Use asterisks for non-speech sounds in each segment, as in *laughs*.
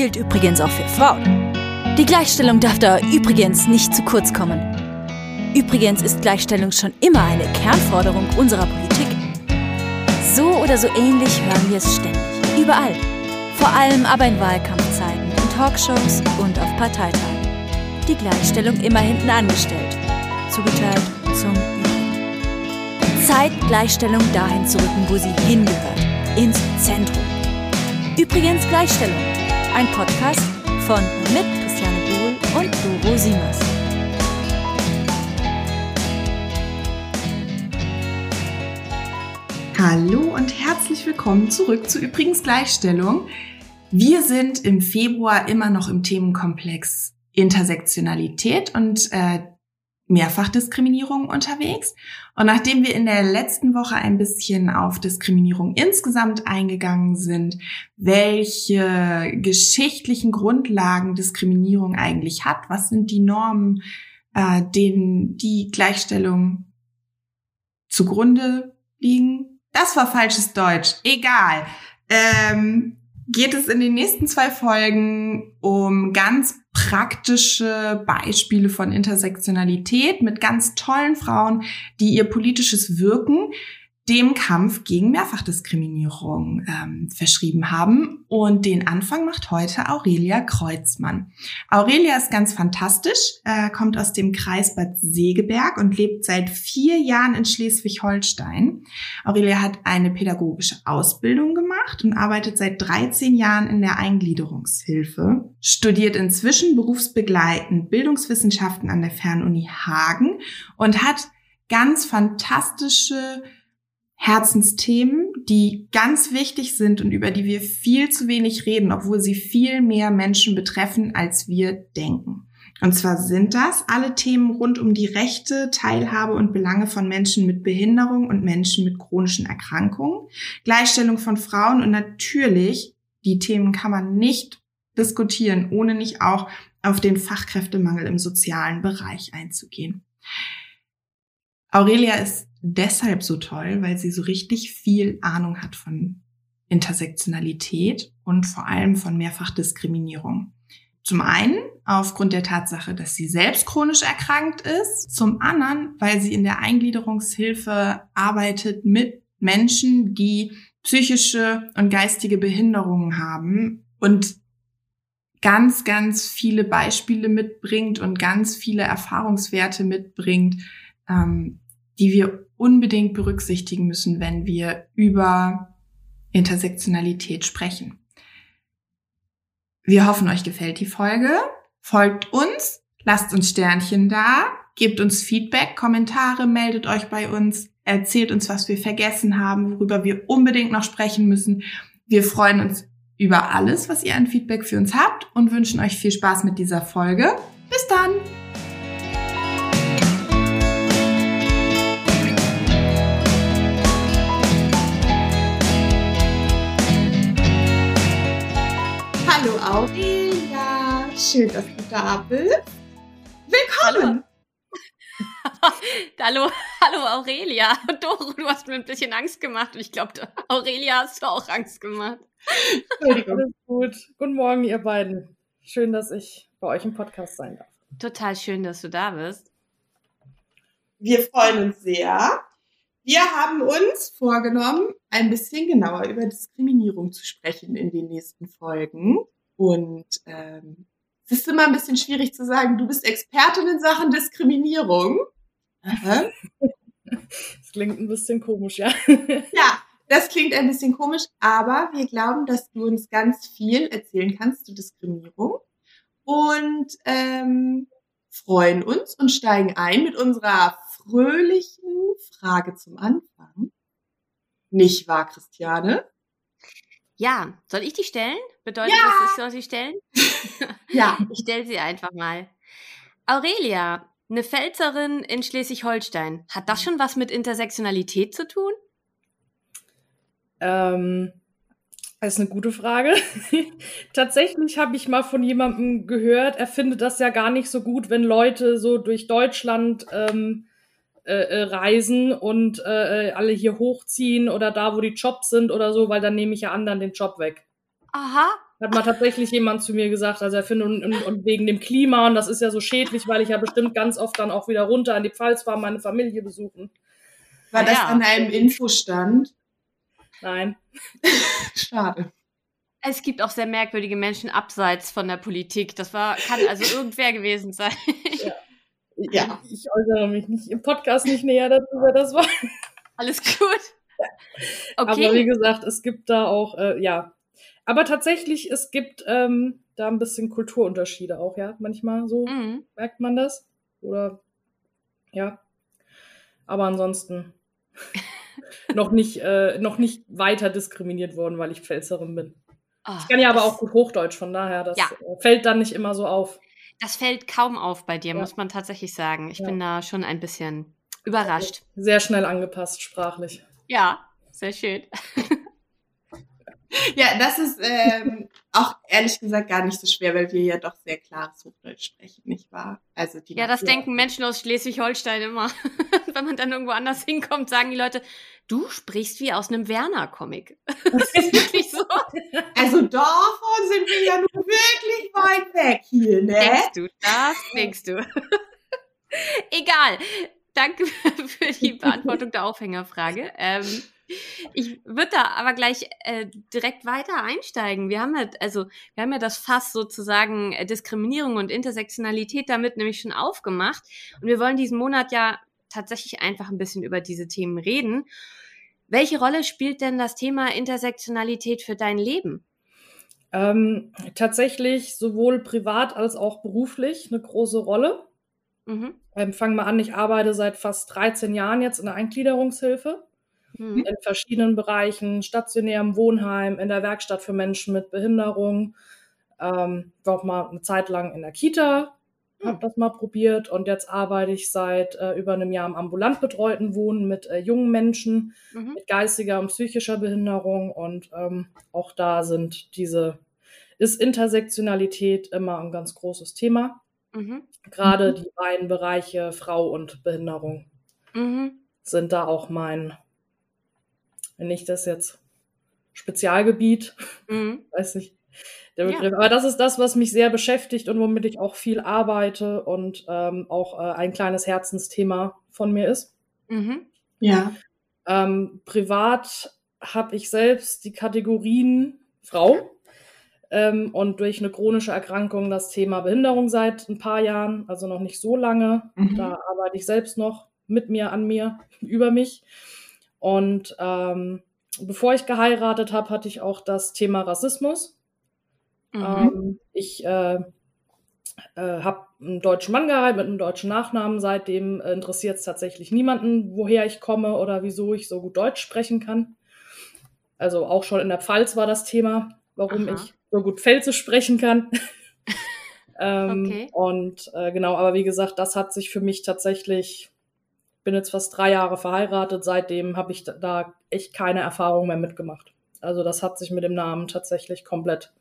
gilt übrigens auch für Frauen. Die Gleichstellung darf da übrigens nicht zu kurz kommen. Übrigens ist Gleichstellung schon immer eine Kernforderung unserer Politik. So oder so ähnlich hören wir es ständig. Überall. Vor allem aber in Wahlkampfzeiten, in Talkshows und auf Parteitagen. Die Gleichstellung immer hinten angestellt. Zugeteilt zum Übrigen. Zeit, Gleichstellung dahin zu rücken, wo sie hingehört. Ins Zentrum. Übrigens Gleichstellung. Ein Podcast von mit Christiane Buhl und Doro Siemers. Hallo und herzlich willkommen zurück zu Übrigens Gleichstellung. Wir sind im Februar immer noch im Themenkomplex Intersektionalität und äh, Mehrfachdiskriminierung unterwegs. Und nachdem wir in der letzten Woche ein bisschen auf Diskriminierung insgesamt eingegangen sind, welche geschichtlichen Grundlagen Diskriminierung eigentlich hat, was sind die Normen, äh, denen die Gleichstellung zugrunde liegen, das war falsches Deutsch. Egal. Ähm, geht es in den nächsten zwei Folgen um ganz praktische Beispiele von Intersektionalität mit ganz tollen Frauen, die ihr politisches Wirken dem Kampf gegen Mehrfachdiskriminierung ähm, verschrieben haben. Und den Anfang macht heute Aurelia Kreuzmann. Aurelia ist ganz fantastisch, äh, kommt aus dem Kreis Bad Segeberg und lebt seit vier Jahren in Schleswig-Holstein. Aurelia hat eine pädagogische Ausbildung gemacht und arbeitet seit 13 Jahren in der Eingliederungshilfe, studiert inzwischen berufsbegleitend Bildungswissenschaften an der Fernuni Hagen und hat ganz fantastische Herzensthemen, die ganz wichtig sind und über die wir viel zu wenig reden, obwohl sie viel mehr Menschen betreffen, als wir denken. Und zwar sind das alle Themen rund um die Rechte, Teilhabe und Belange von Menschen mit Behinderung und Menschen mit chronischen Erkrankungen, Gleichstellung von Frauen und natürlich, die Themen kann man nicht diskutieren, ohne nicht auch auf den Fachkräftemangel im sozialen Bereich einzugehen. Aurelia ist deshalb so toll, weil sie so richtig viel Ahnung hat von Intersektionalität und vor allem von Mehrfachdiskriminierung. Zum einen aufgrund der Tatsache, dass sie selbst chronisch erkrankt ist. Zum anderen, weil sie in der Eingliederungshilfe arbeitet mit Menschen, die psychische und geistige Behinderungen haben und ganz, ganz viele Beispiele mitbringt und ganz viele Erfahrungswerte mitbringt, ähm, die wir unbedingt berücksichtigen müssen, wenn wir über Intersektionalität sprechen. Wir hoffen, euch gefällt die Folge. Folgt uns, lasst uns Sternchen da, gebt uns Feedback, Kommentare, meldet euch bei uns, erzählt uns, was wir vergessen haben, worüber wir unbedingt noch sprechen müssen. Wir freuen uns über alles, was ihr an Feedback für uns habt und wünschen euch viel Spaß mit dieser Folge. Bis dann! Hallo Aurelia, schön, dass du da bist. Willkommen. Hallo, *laughs* hallo, hallo Aurelia. *laughs* Doro, du hast mir ein bisschen Angst gemacht und ich glaube, Aurelia hast du auch Angst gemacht. Entschuldigung. Alles gut. Guten Morgen, ihr beiden. Schön, dass ich bei euch im Podcast sein darf. Total schön, dass du da bist. Wir freuen uns sehr. Wir haben uns vorgenommen, ein bisschen genauer über Diskriminierung zu sprechen in den nächsten Folgen. Und ähm, es ist immer ein bisschen schwierig zu sagen, du bist Expertin in Sachen Diskriminierung. Aha. *laughs* Das klingt ein bisschen komisch, ja. *laughs* Ja, das klingt ein bisschen komisch, aber wir glauben, dass du uns ganz viel erzählen kannst zu Diskriminierung und ähm, freuen uns und steigen ein mit unserer fröhlichen Frage zum Anfang. Nicht wahr, Christiane? Ja, soll ich die stellen? Bedeutet Ja. das, ich soll sie stellen? *laughs* Ja. *laughs* Ich stelle sie einfach mal. Aurelia, eine Pfälzerin in Schleswig-Holstein. Hat das schon was mit Intersektionalität zu tun? Ähm, das ist eine gute Frage. *laughs* Tatsächlich habe ich mal von jemandem gehört, er findet das ja gar nicht so gut, wenn Leute so durch Deutschland ähm, äh, äh, reisen und äh, alle hier hochziehen oder da, wo die Jobs sind oder so, weil dann nehme ich ja anderen den Job weg. Aha, Hat mal tatsächlich jemand zu mir gesagt, also er findet und, und, und, wegen dem Klima und das ist ja so schädlich, weil ich ja bestimmt ganz oft dann auch wieder runter an die Pfalz fahre, meine Familie besuchen. War das ja. an einem Infostand? Nein. *laughs* Schade. Es gibt auch sehr merkwürdige Menschen abseits von der Politik. Das war, kann also *laughs* irgendwer gewesen sein. Ja. ja. Ich äußere mich nicht im Podcast nicht näher dazu, wer das war. Alles gut. *laughs* Okay. Aber wie gesagt, es gibt da auch, äh, ja. Aber tatsächlich, es gibt ähm, da ein bisschen Kulturunterschiede auch, ja. Manchmal so mhm. merkt man das. Oder ja. Aber ansonsten *laughs* noch nicht, äh, noch nicht weiter diskriminiert worden, weil ich Pfälzerin bin. Oh, ich kann ja aber auch gut Hochdeutsch, von daher, das ja. Äh, fällt dann nicht immer so auf. Das fällt kaum auf bei dir, ja. muss man tatsächlich sagen. Ich ja. bin da schon ein bisschen überrascht. Sehr schnell angepasst, sprachlich. Ja, sehr schön. *laughs* Ja, das ist ähm, auch ehrlich gesagt gar nicht so schwer, weil wir ja doch sehr klares Hochdeutsch sprechen, nicht wahr? Also die ja, das denken Menschen aus Schleswig-Holstein immer. *laughs* Wenn man dann irgendwo anders hinkommt, sagen die Leute, du sprichst wie aus einem Werner-Comic. *laughs* Das ist wirklich so. Also davon sind wir ja nun wirklich weit weg hier, ne? Denkst du, das denkst du. *laughs* Egal. Danke für die Beantwortung der Aufhängerfrage. Ähm, ich würde da aber gleich äh, direkt weiter einsteigen. Wir haben ja, also, wir haben ja das Fass sozusagen äh, Diskriminierung und Intersektionalität damit nämlich schon aufgemacht. Und wir wollen diesen Monat ja tatsächlich einfach ein bisschen über diese Themen reden. Welche Rolle spielt denn das Thema Intersektionalität für dein Leben? Ähm, tatsächlich sowohl privat als auch beruflich eine große Rolle. Mhm. Ähm, fangen wir an, ich arbeite seit fast 13 Jahren jetzt in der Eingliederungshilfe mhm. in verschiedenen Bereichen, stationärem Wohnheim, in der Werkstatt für Menschen mit Behinderung. Ähm, war auch mal eine Zeit lang in der Kita, mhm. habe das mal probiert und jetzt arbeite ich seit äh, über einem Jahr im ambulant betreuten Wohnen mit äh, jungen Menschen mhm. mit geistiger und psychischer Behinderung und ähm, auch da sind diese ist Intersektionalität immer ein ganz großes Thema. Mhm. Gerade mhm. die beiden Bereiche Frau und Behinderung mhm. sind da auch mein wenn ich das jetzt Spezialgebiet, mhm. *laughs* weiß nicht, der Begriff. Ja. Aber das ist das, was mich sehr beschäftigt und womit ich auch viel arbeite und ähm, auch äh, ein kleines Herzensthema von mir ist. Mhm. Ja. Ähm, privat habe ich selbst die Kategorien Frau ähm, und durch eine chronische Erkrankung das Thema Behinderung seit ein paar Jahren, also noch nicht so lange. Mhm. Da arbeite ich selbst noch mit mir, an mir, *laughs* über mich. Und ähm, bevor ich geheiratet habe, hatte ich auch das Thema Rassismus. Mhm. Ähm, ich äh, äh, habe einen deutschen Mann geheiratet mit einem deutschen Nachnamen. Seitdem äh, interessiert es tatsächlich niemanden, woher ich komme oder wieso ich so gut Deutsch sprechen kann. Also auch schon in der Pfalz war das Thema, warum Aha. ich so gut Pfälzisch sprechen kann. *laughs* ähm, okay. Und äh, genau, aber wie gesagt, das hat sich für mich tatsächlich bin jetzt fast drei Jahre verheiratet. Seitdem habe ich da echt keine Erfahrung mehr mitgemacht. Also das hat sich mit dem Namen tatsächlich komplett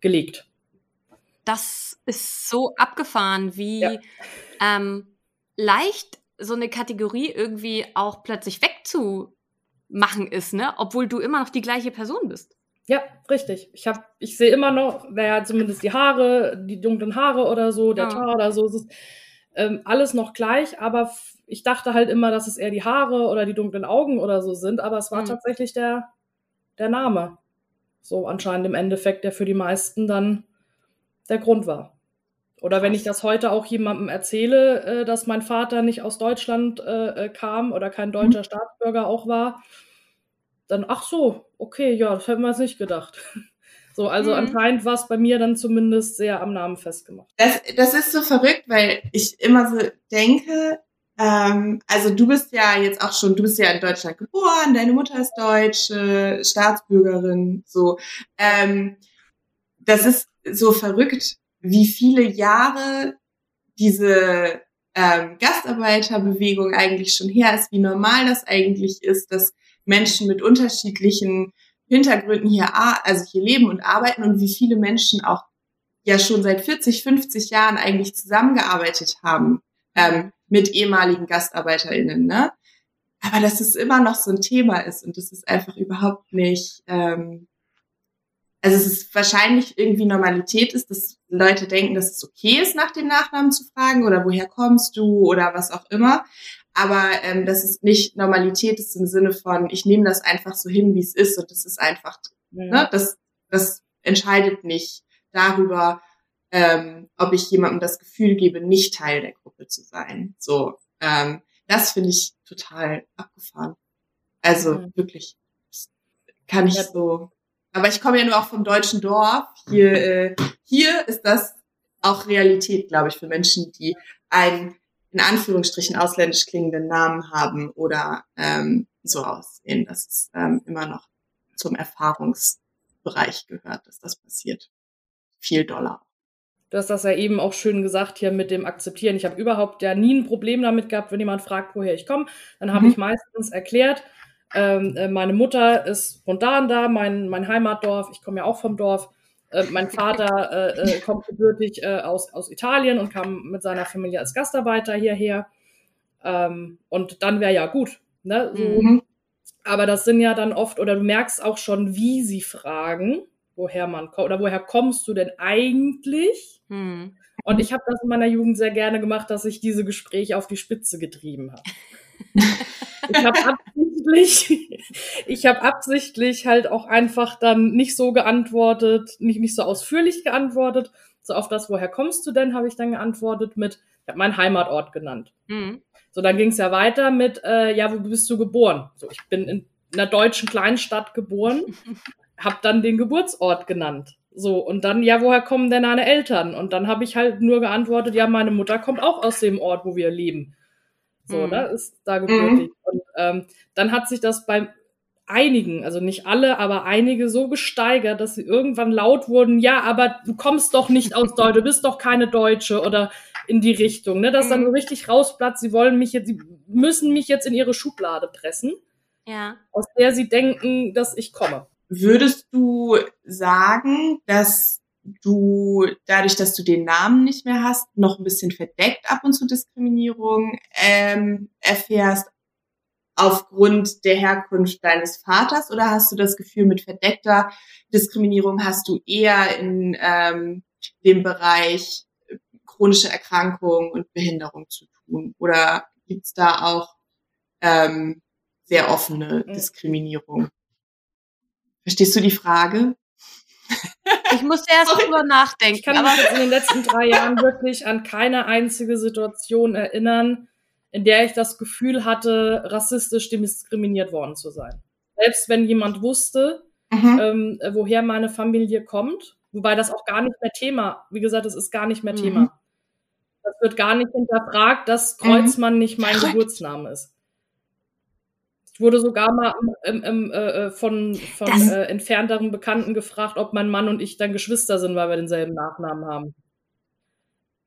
gelegt. Das ist so abgefahren, wie ja. ähm, leicht so eine Kategorie irgendwie auch plötzlich wegzumachen ist, ne? Obwohl du immer noch die gleiche Person bist. Ja, richtig. Ich habe, ich sehe immer noch, naja, zumindest die Haare, die dunklen Haare oder so, der ja. Tar oder so. Es ist ähm, alles noch gleich, aber ich dachte halt immer, dass es eher die Haare oder die dunklen Augen oder so sind, aber es war mhm. tatsächlich der, der Name. So anscheinend im Endeffekt, der für die meisten dann der Grund war. Oder wenn ich das heute auch jemandem erzähle, äh, dass mein Vater nicht aus Deutschland äh, äh kam oder kein deutscher mhm. Staatsbürger auch war, dann, ach so, okay, ja, das hätten wir jetzt nicht gedacht. *laughs* So, also mhm. anscheinend war es bei mir dann zumindest sehr am Namen festgemacht. Das, das ist so verrückt, weil ich immer so denke, ähm, also du bist ja jetzt auch schon, du bist ja in Deutschland geboren, deine Mutter ist deutsche Staatsbürgerin, so. Ähm, das ist so verrückt, wie viele Jahre diese ähm, Gastarbeiterbewegung eigentlich schon her ist, wie normal das eigentlich ist, dass Menschen mit unterschiedlichen Hintergründen hier, also hier leben und arbeiten und wie viele Menschen auch ja schon seit 40, 50 Jahren eigentlich zusammengearbeitet haben ähm, mit ehemaligen GastarbeiterInnen, ne? Aber dass es immer noch so ein Thema ist und das ist einfach überhaupt nicht, ähm, also es ist wahrscheinlich irgendwie Normalität ist, dass Leute denken, dass es okay ist, nach dem Nachnamen zu fragen oder woher kommst du oder was auch immer. Aber ähm, dass es nicht Normalität ist im Sinne von, ich nehme das einfach so hin, wie es ist und das ist einfach, ja. ne, das, das entscheidet nicht darüber, ähm, ob ich jemandem das Gefühl gebe, nicht Teil der Gruppe zu sein. So, ähm, das finde ich total abgefahren. Also mhm. wirklich, kann ich ja. so aber ich komme ja nur auch vom deutschen Dorf. Hier, äh, hier ist das auch Realität, glaube ich, für Menschen, die einen in Anführungsstrichen ausländisch klingenden Namen haben oder ähm, so aussehen. Das ist ähm, immer noch zum Erfahrungsbereich gehört, dass das passiert. Viel Dollar. Du hast das ja eben auch schön gesagt hier mit dem Akzeptieren. Ich habe überhaupt ja nie ein Problem damit gehabt, wenn jemand fragt, woher ich komme. Dann habe mhm. ich meistens erklärt, ähm, äh, meine Mutter ist von da und da, mein, mein Heimatdorf. Ich komme ja auch vom Dorf. Äh, mein Vater äh, äh, kommt gebürtig äh, aus, aus Italien und kam mit seiner Familie als Gastarbeiter hierher. Ähm, und dann wäre ja gut. Ne? So. Mhm. Aber das sind ja dann oft, oder du merkst auch schon, wie sie fragen, woher man kommt, oder woher kommst du denn eigentlich? Mhm. Und ich habe das in meiner Jugend sehr gerne gemacht, dass ich diese Gespräche auf die Spitze getrieben habe. *laughs* ich habe absichtlich, ich habe absichtlich halt auch einfach dann nicht so geantwortet, nicht, nicht so ausführlich geantwortet. So auf das, woher kommst du denn, habe ich dann geantwortet mit, ich habe meinen Heimatort genannt. Mhm. So, dann ging es ja weiter mit, äh, ja, wo bist du geboren? So, ich bin in einer deutschen Kleinstadt geboren, *laughs* habe dann den Geburtsort genannt. So, und dann, ja, woher kommen denn deine Eltern? Und dann habe ich halt nur geantwortet, ja, meine Mutter kommt auch aus dem Ort, wo wir leben. So, mhm. ne, ist da gebürtig. Mhm. Und ähm, dann hat sich das bei einigen, also nicht alle, aber einige so gesteigert, dass sie irgendwann laut wurden, ja, aber du kommst doch nicht aus Deutschland, du bist doch keine Deutsche oder in die Richtung, ne, dass mhm. dann so richtig rausplatzt, sie wollen mich jetzt, sie müssen mich jetzt in ihre Schublade pressen, ja. aus der sie denken, dass ich komme. Würdest du sagen, dass du dadurch, dass du den Namen nicht mehr hast, noch ein bisschen verdeckt ab und zu Diskriminierung ähm, erfährst aufgrund der Herkunft deines Vaters oder hast du das Gefühl, mit verdeckter Diskriminierung hast du eher in ähm, dem Bereich chronische Erkrankungen und Behinderung zu tun? Oder gibt's da auch ähm, sehr offene Diskriminierung? Verstehst du die Frage? Ich musste erst drüber nachdenken. Ich kann mich jetzt in den letzten drei Jahren wirklich an keine einzige Situation erinnern, in der ich das Gefühl hatte, rassistisch diskriminiert worden zu sein. Selbst wenn jemand wusste, mhm. ähm, woher meine Familie kommt, wobei das auch gar nicht mehr Thema, wie gesagt, es ist gar nicht mehr mhm. Thema. Das wird gar nicht hinterfragt, dass Kreuzmann mhm. nicht mein Geburtsname ist. Wurde sogar mal im, im, äh, von, von äh, entfernteren Bekannten gefragt, ob mein Mann und ich dann Geschwister sind, weil wir denselben Nachnamen haben.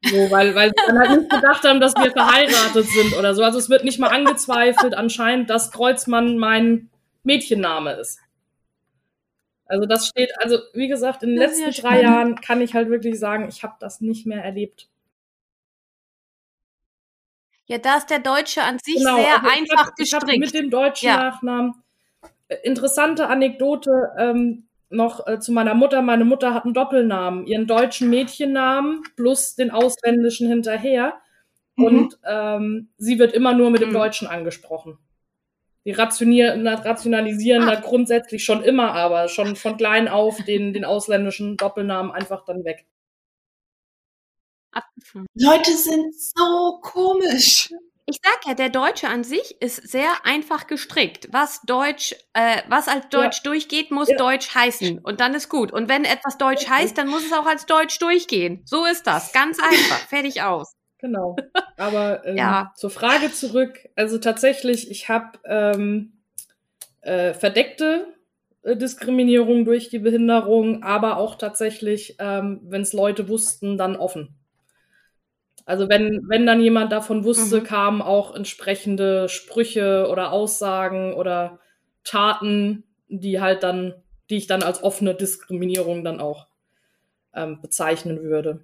So, weil, weil sie dann halt nicht gedacht haben, dass wir verheiratet sind oder so. Also es wird nicht mal angezweifelt anscheinend, dass Kreuzmann mein Mädchenname ist. Also das steht, also wie gesagt, in den letzten ja drei Jahren kann ich halt wirklich sagen, ich habe das nicht mehr erlebt. Ja, da ist der Deutsche an sich genau, sehr also einfach hab, gestrickt. Mit dem deutschen ja. Nachnamen. Äh, interessante Anekdote ähm, noch äh, zu meiner Mutter. Meine Mutter hat einen Doppelnamen, ihren deutschen Mädchennamen plus den ausländischen hinterher. Mhm. Und ähm, sie wird immer nur mit dem mhm. Deutschen angesprochen. Die rationieren, rationalisieren ah. da grundsätzlich schon immer, aber schon von klein auf den, den ausländischen Doppelnamen einfach dann weg. Abgefahren. Leute sind so komisch. Ich sag ja, der Deutsche an sich ist sehr einfach gestrickt. Was Deutsch, äh, was als Deutsch ja. durchgeht, muss ja. Deutsch heißen. Und dann ist gut. Und wenn etwas Deutsch heißt, dann muss es auch als Deutsch durchgehen. So ist das. Ganz einfach. *laughs* Fertig aus. Genau. Aber ähm, ja. zur Frage zurück. Also tatsächlich, ich habe ähm, äh, verdeckte äh, Diskriminierung durch die Behinderung, aber auch tatsächlich, ähm, wenn es Leute wussten, dann offen. Also wenn, wenn dann jemand davon wusste, mhm. kamen auch entsprechende Sprüche oder Aussagen oder Taten, die halt dann, die ich dann als offene Diskriminierung dann auch ähm, bezeichnen würde.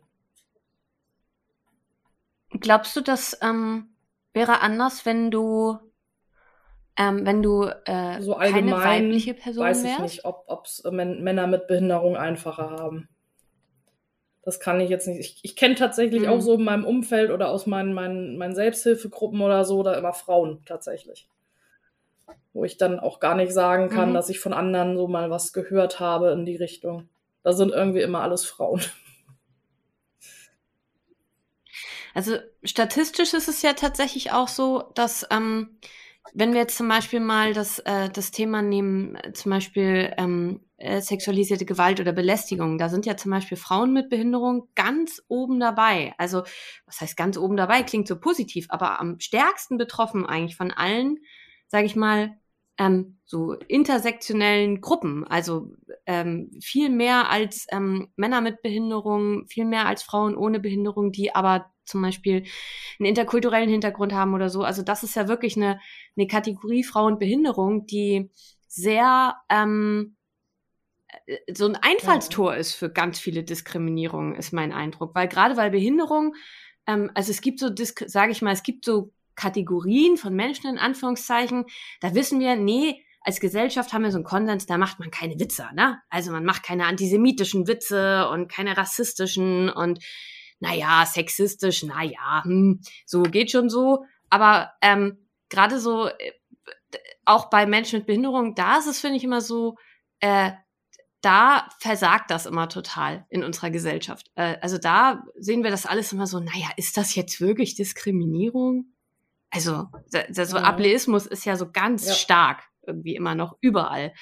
Glaubst du, das ähm, wäre anders, wenn du ähm, wenn du äh, So keine allgemein weibliche Person weiß ich wärst? nicht, ob ob's Män- Männer mit Behinderung einfacher haben. Das kann ich jetzt nicht. Ich, ich kenne tatsächlich Mhm. auch so in meinem Umfeld oder aus meinen, meinen, meinen Selbsthilfegruppen oder so, da immer Frauen tatsächlich. Wo ich dann auch gar nicht sagen kann, Mhm. dass ich von anderen so mal was gehört habe in die Richtung. Da sind irgendwie immer alles Frauen. Also statistisch ist es ja tatsächlich auch so, dass ähm, wenn wir jetzt zum Beispiel mal das, äh, das Thema nehmen, zum Beispiel ähm, äh, sexualisierte Gewalt oder Belästigung, da sind ja zum Beispiel Frauen mit Behinderung ganz oben dabei. Also was heißt ganz oben dabei? Klingt so positiv, aber am stärksten betroffen eigentlich von allen, sage ich mal, ähm, so intersektionellen Gruppen. Also ähm, viel mehr als ähm, Männer mit Behinderung, viel mehr als Frauen ohne Behinderung, die aber zum Beispiel einen interkulturellen Hintergrund haben oder so. Also das ist ja wirklich eine, eine Kategorie Frauenbehinderung, die sehr ähm, äh, so ein Einfallstor ist für ganz viele Diskriminierungen, ist mein Eindruck. Weil gerade weil Behinderung, ähm, also es gibt so, sage ich mal, es gibt so Kategorien von Menschen in Anführungszeichen, da wissen wir, nee, als Gesellschaft haben wir so einen Konsens, da macht man keine Witze, ne? Also man macht keine antisemitischen Witze und keine rassistischen und naja, sexistisch, naja, hm, so geht schon so. Aber ähm, gerade so, äh, auch bei Menschen mit Behinderung, da ist es, finde ich, immer so, äh, da versagt das immer total in unserer Gesellschaft. Äh, also da sehen wir das alles immer so, naja, ist das jetzt wirklich Diskriminierung? Also, der, so Ja. Ableismus ist ja so ganz Ja. stark irgendwie immer noch überall.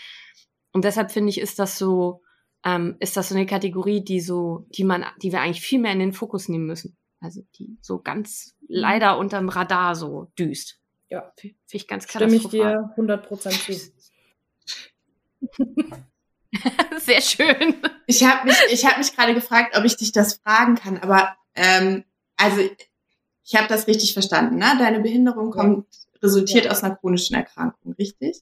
Und deshalb finde ich, ist das so, ähm, ist das so eine Kategorie, die so, die man, die wir eigentlich viel mehr in den Fokus nehmen müssen. Also die so ganz leider unterm Radar so düst. Ja. Finde ich ganz Stimme ich dir 100% zu. *laughs* Sehr schön. Ich habe mich, ich hab mich gerade gefragt, ob ich dich das fragen kann, aber ähm, also ich habe das richtig verstanden. Ne? Deine Behinderung Ja. kommt, resultiert Ja. aus einer chronischen Erkrankung, richtig?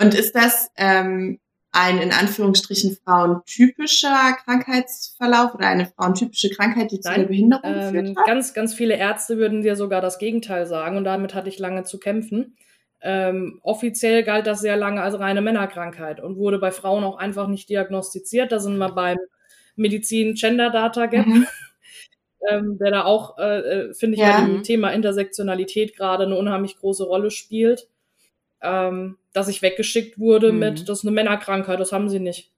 Und ist das ähm, ein in Anführungsstrichen frauentypischer Krankheitsverlauf oder eine frauentypische Krankheit, die zu einer Behinderung Ähm, führt? Hat? ganz, ganz viele Ärzte würden dir sogar das Gegenteil sagen und damit hatte ich lange zu kämpfen. Ähm, offiziell galt das sehr lange als reine Männerkrankheit und wurde bei Frauen auch einfach nicht diagnostiziert. Da sind wir beim Medizin Gender Data Gap, Mhm. *laughs* ähm, der da auch, äh, äh, finde ich, Ja. bei dem Thema Intersektionalität gerade eine unheimlich große Rolle spielt. Ähm, dass ich weggeschickt wurde Mhm. mit, das ist eine Männerkrankheit, das haben sie nicht.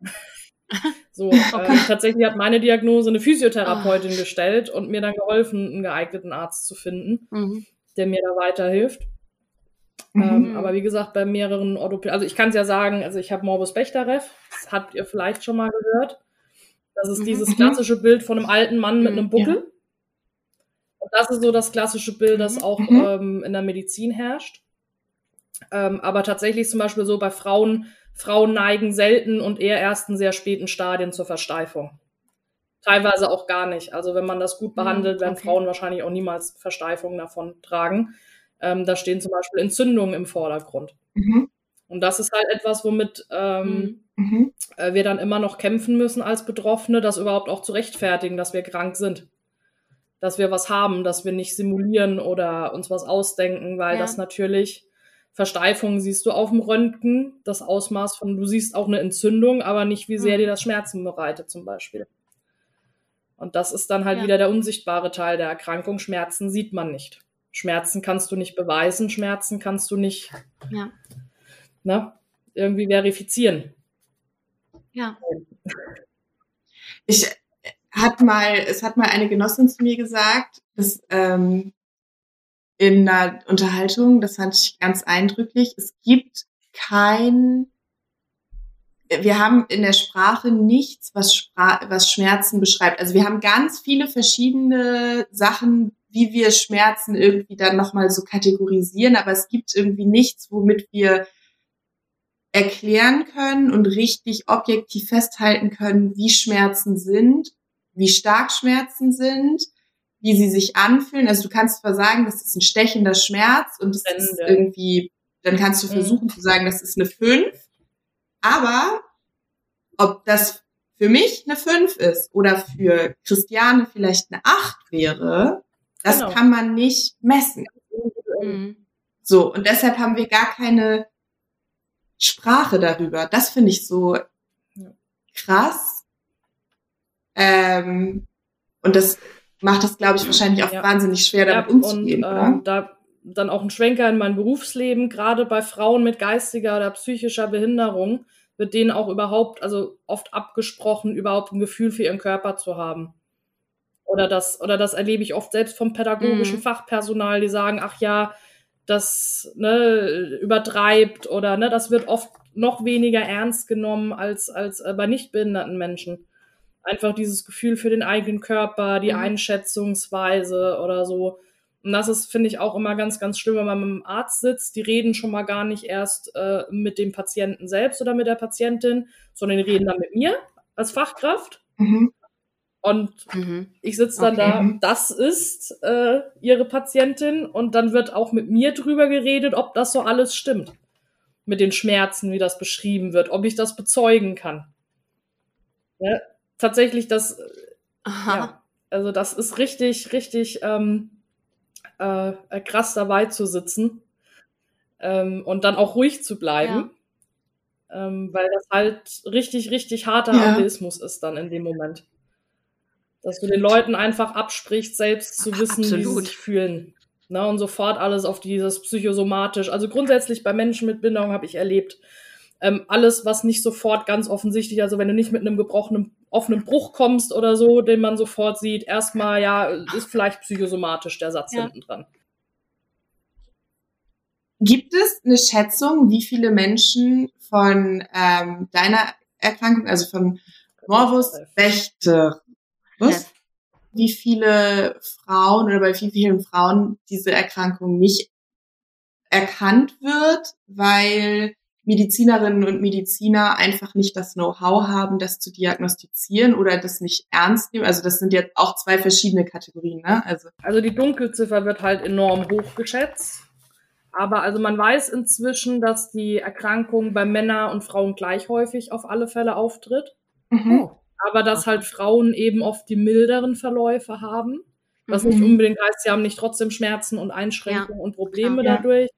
*laughs* So, äh, tatsächlich hat meine Diagnose eine Physiotherapeutin Ah. gestellt und mir dann geholfen, einen geeigneten Arzt zu finden, Mhm. der mir da weiterhilft. Mhm. Ähm, aber wie gesagt, bei mehreren Orthopäden, also ich kann es ja sagen, also ich habe Morbus Bechterew, das habt ihr vielleicht schon mal gehört. Das ist Mhm. dieses Mhm. klassische Bild von einem alten Mann mit Mhm, einem Buckel. Und das ist so das klassische Bild, das Mhm. auch Mhm. ähm, in der Medizin herrscht. Ähm, aber tatsächlich zum Beispiel so bei Frauen, Frauen neigen selten und eher erst in sehr späten Stadien zur Versteifung. Teilweise auch gar nicht. Also wenn man das gut Mhm, behandelt, werden okay. Frauen wahrscheinlich auch niemals Versteifungen davon tragen. Ähm, da stehen zum Beispiel Entzündungen im Vordergrund. Mhm. Und das ist halt etwas, womit ähm, Mhm. äh, wir dann immer noch kämpfen müssen als Betroffene, das überhaupt auch zu rechtfertigen, dass wir krank sind. Dass wir was haben, dass wir nicht simulieren oder uns was ausdenken, weil Ja. das natürlich Versteifungen siehst du auf dem Röntgen, das Ausmaß von, du siehst auch eine Entzündung, aber nicht, wie sehr Mhm. dir das Schmerzen bereitet zum Beispiel. Und das ist dann halt Ja. wieder der unsichtbare Teil der Erkrankung. Schmerzen sieht man nicht. Schmerzen kannst du nicht beweisen, Schmerzen kannst du nicht Ja. ne, irgendwie verifizieren. Ja. *laughs* Ich hat mal, es hat mal eine Genossin zu mir gesagt, dass ähm, in einer Unterhaltung, das fand ich ganz eindrücklich, es gibt kein, wir haben in der Sprache nichts, was, Spra was Schmerzen beschreibt. Also wir haben ganz viele verschiedene Sachen, wie wir Schmerzen irgendwie dann nochmal so kategorisieren, aber es gibt irgendwie nichts, womit wir erklären können und richtig objektiv festhalten können, wie Schmerzen sind, wie stark Schmerzen sind, wie sie sich anfühlen. Also du kannst zwar sagen, das ist ein stechender Schmerz und das ist Brennende. irgendwie, dann kannst du Mhm. versuchen zu sagen, das ist eine 5, aber ob das für mich eine 5 ist oder für Christiane vielleicht eine 8 wäre, das Genau. kann man nicht messen. Mhm. So, und deshalb haben wir gar keine Sprache darüber. Das finde ich so krass. Ähm, und das macht das, glaube ich, wahrscheinlich auch ja. wahnsinnig schwer, damit ja, umzugehen. Und, äh, da dann auch ein Schwenker in mein Berufsleben, gerade bei Frauen mit geistiger oder psychischer Behinderung, wird denen auch überhaupt, also oft abgesprochen, überhaupt ein Gefühl für ihren Körper zu haben. Oder das, oder das erlebe ich oft selbst vom pädagogischen mhm. Fachpersonal, die sagen, ach ja, das ne, übertreibt oder ne, das wird oft noch weniger ernst genommen als, als bei nicht behinderten Menschen. Einfach dieses Gefühl für den eigenen Körper, die mhm. Einschätzungsweise oder so. Und das ist, finde ich, auch immer ganz, ganz schlimm, wenn man mit dem Arzt sitzt. Die reden schon mal gar nicht erst äh, mit dem Patienten selbst oder mit der Patientin, sondern die reden dann mit mir als Fachkraft. Mhm. Und mhm. ich sitze dann okay. da, das ist äh, ihre Patientin und dann wird auch mit mir drüber geredet, ob das so alles stimmt. Mit den Schmerzen, wie das beschrieben wird, ob ich das bezeugen kann. Ja, tatsächlich, das, Aha. ja, also das ist richtig, richtig ähm, äh, krass dabei zu sitzen ähm, und dann auch ruhig zu bleiben. Ja. Ähm, weil das halt richtig, richtig harter ja. Atheismus ist dann in dem Moment. Dass du den Leuten einfach absprichst, selbst zu wissen, Absolut. wie sie sich fühlen. Ne, und sofort alles auf dieses psychosomatisch. Also grundsätzlich bei Menschen mit Bindung habe ich erlebt, ähm, alles, was nicht sofort ganz offensichtlich, also wenn du nicht mit einem gebrochenen, offenen Bruch kommst oder so, den man sofort sieht, erstmal, ja, ist vielleicht psychosomatisch der Satz ja. hinten dran. Gibt es eine Schätzung, wie viele Menschen von ähm, deiner Erkrankung, also von Morbus Bechterew, was? Wie viele Frauen oder bei wie vielen Frauen diese Erkrankung nicht erkannt wird, weil Medizinerinnen und Mediziner einfach nicht das Know-how haben, das zu diagnostizieren oder das nicht ernst nehmen. Also das sind jetzt auch zwei verschiedene Kategorien. Ne? Also, also die Dunkelziffer wird halt enorm hoch geschätzt. Aber also man weiß inzwischen, dass die Erkrankung bei Männern und Frauen gleich häufig auf alle Fälle auftritt. Mhm. Oh aber dass halt Frauen eben oft die milderen Verläufe haben. Was mhm. nicht unbedingt heißt, sie haben nicht trotzdem Schmerzen und Einschränkungen ja. und Probleme ja. dadurch.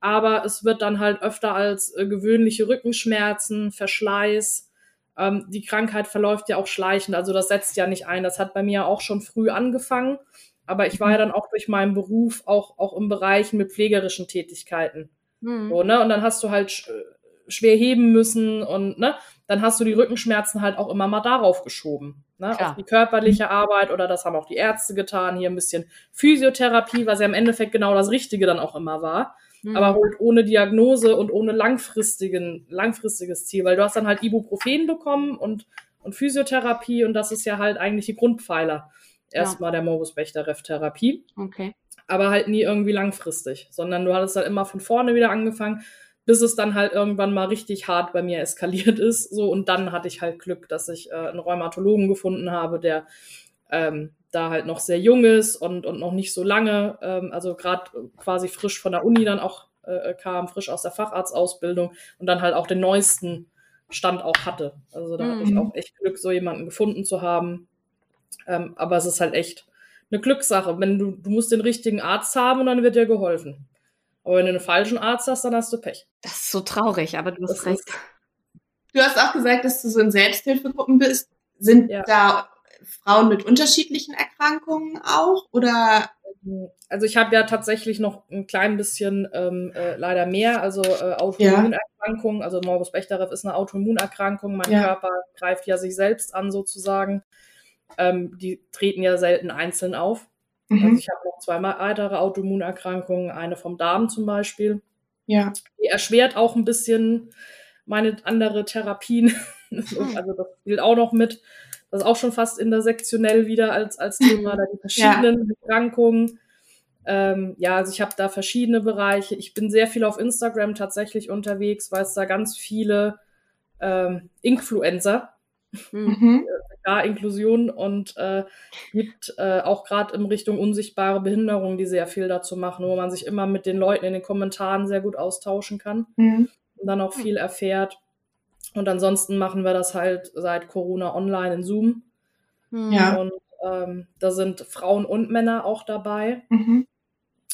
Aber es wird dann halt öfter als äh, gewöhnliche Rückenschmerzen, Verschleiß. Ähm, die Krankheit verläuft ja auch schleichend, also das setzt ja nicht ein. Das hat bei mir auch schon früh angefangen. Aber ich war ja mhm. dann auch durch meinen Beruf auch, auch im Bereich mit pflegerischen Tätigkeiten. Mhm. So, ne? Und dann hast du halt äh, schwer heben müssen und ne, dann hast du die Rückenschmerzen halt auch immer mal darauf geschoben. Ne, auf die körperliche Arbeit oder das haben auch die Ärzte getan, hier ein bisschen Physiotherapie, was ja im Endeffekt genau das Richtige dann auch immer war. Mhm. Aber halt ohne Diagnose und ohne langfristigen, langfristiges Ziel, weil du hast dann halt Ibuprofen bekommen und, und Physiotherapie und das ist ja halt eigentlich die Grundpfeiler. Erstmal ja. der Morbus Bechterew-Therapie. Okay. Aber halt nie irgendwie langfristig, sondern du hattest halt immer von vorne wieder angefangen bis es dann halt irgendwann mal richtig hart bei mir eskaliert ist. So, und dann hatte ich halt Glück, dass ich äh, einen Rheumatologen gefunden habe, der ähm, da halt noch sehr jung ist und, und noch nicht so lange, ähm, also gerade quasi frisch von der Uni dann auch äh, kam, frisch aus der Facharztausbildung und dann halt auch den neuesten Stand auch hatte. Also da mhm. hatte ich mhm. auch echt Glück, so jemanden gefunden zu haben. Ähm, aber es ist halt echt eine Glückssache. Wenn du, du musst den richtigen Arzt haben und dann wird dir geholfen. Aber wenn du einen falschen Arzt hast, dann hast du Pech. Das ist so traurig, aber du hast das recht. Du hast auch gesagt, dass du so in Selbsthilfegruppen bist. Sind ja. da Frauen mit unterschiedlichen Erkrankungen auch oder? Also ich habe ja tatsächlich noch ein klein bisschen ähm, äh, leider mehr, also äh, Autoimmunerkrankungen. Ja. Also Morbus Bechterew ist eine Autoimmunerkrankung. Mein ja. Körper greift ja sich selbst an sozusagen. Ähm, die treten ja selten einzeln auf. Mhm. Also ich habe noch zwei weitere Autoimmunerkrankungen, eine vom Darm zum Beispiel. Ja. Die erschwert auch ein bisschen meine andere Therapien. *laughs* Hm. also das spielt auch noch mit. Das ist auch schon fast intersektionell wieder als, als Thema, da die *laughs* verschiedenen ja. Erkrankungen. Ähm, ja, also ich habe da verschiedene Bereiche. Ich bin sehr viel auf Instagram tatsächlich unterwegs, weil es da ganz viele ähm, Influencer mhm. *laughs* ja, Inklusion und äh, gibt äh, auch gerade in Richtung unsichtbare Behinderung, die sehr viel dazu machen, wo man sich immer mit den Leuten in den Kommentaren sehr gut austauschen kann mhm. und dann auch viel erfährt. Und ansonsten machen wir das halt seit Corona online in Zoom. Mhm. Ja. Und ähm, da sind Frauen und Männer auch dabei. Mhm.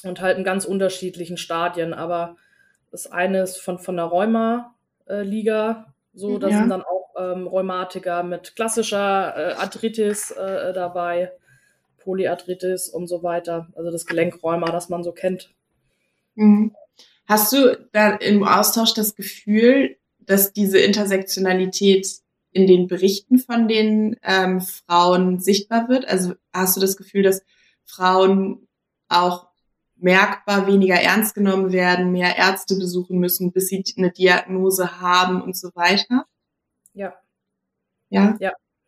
und halt in ganz unterschiedlichen Stadien. Aber das eine ist von, von der Rheuma-Liga, so, da Ja. sind dann auch ähm, Rheumatiker mit klassischer äh, Arthritis äh, dabei, Polyarthritis und so weiter. Also das Gelenkräuma, das man so kennt. Mhm. Hast du da im Austausch das Gefühl, dass diese Intersektionalität in den Berichten von den ähm, Frauen sichtbar wird? Also hast du das Gefühl, dass Frauen auch merkbar weniger ernst genommen werden, mehr Ärzte besuchen müssen, bis sie eine Diagnose haben und so weiter? Ja. Ja.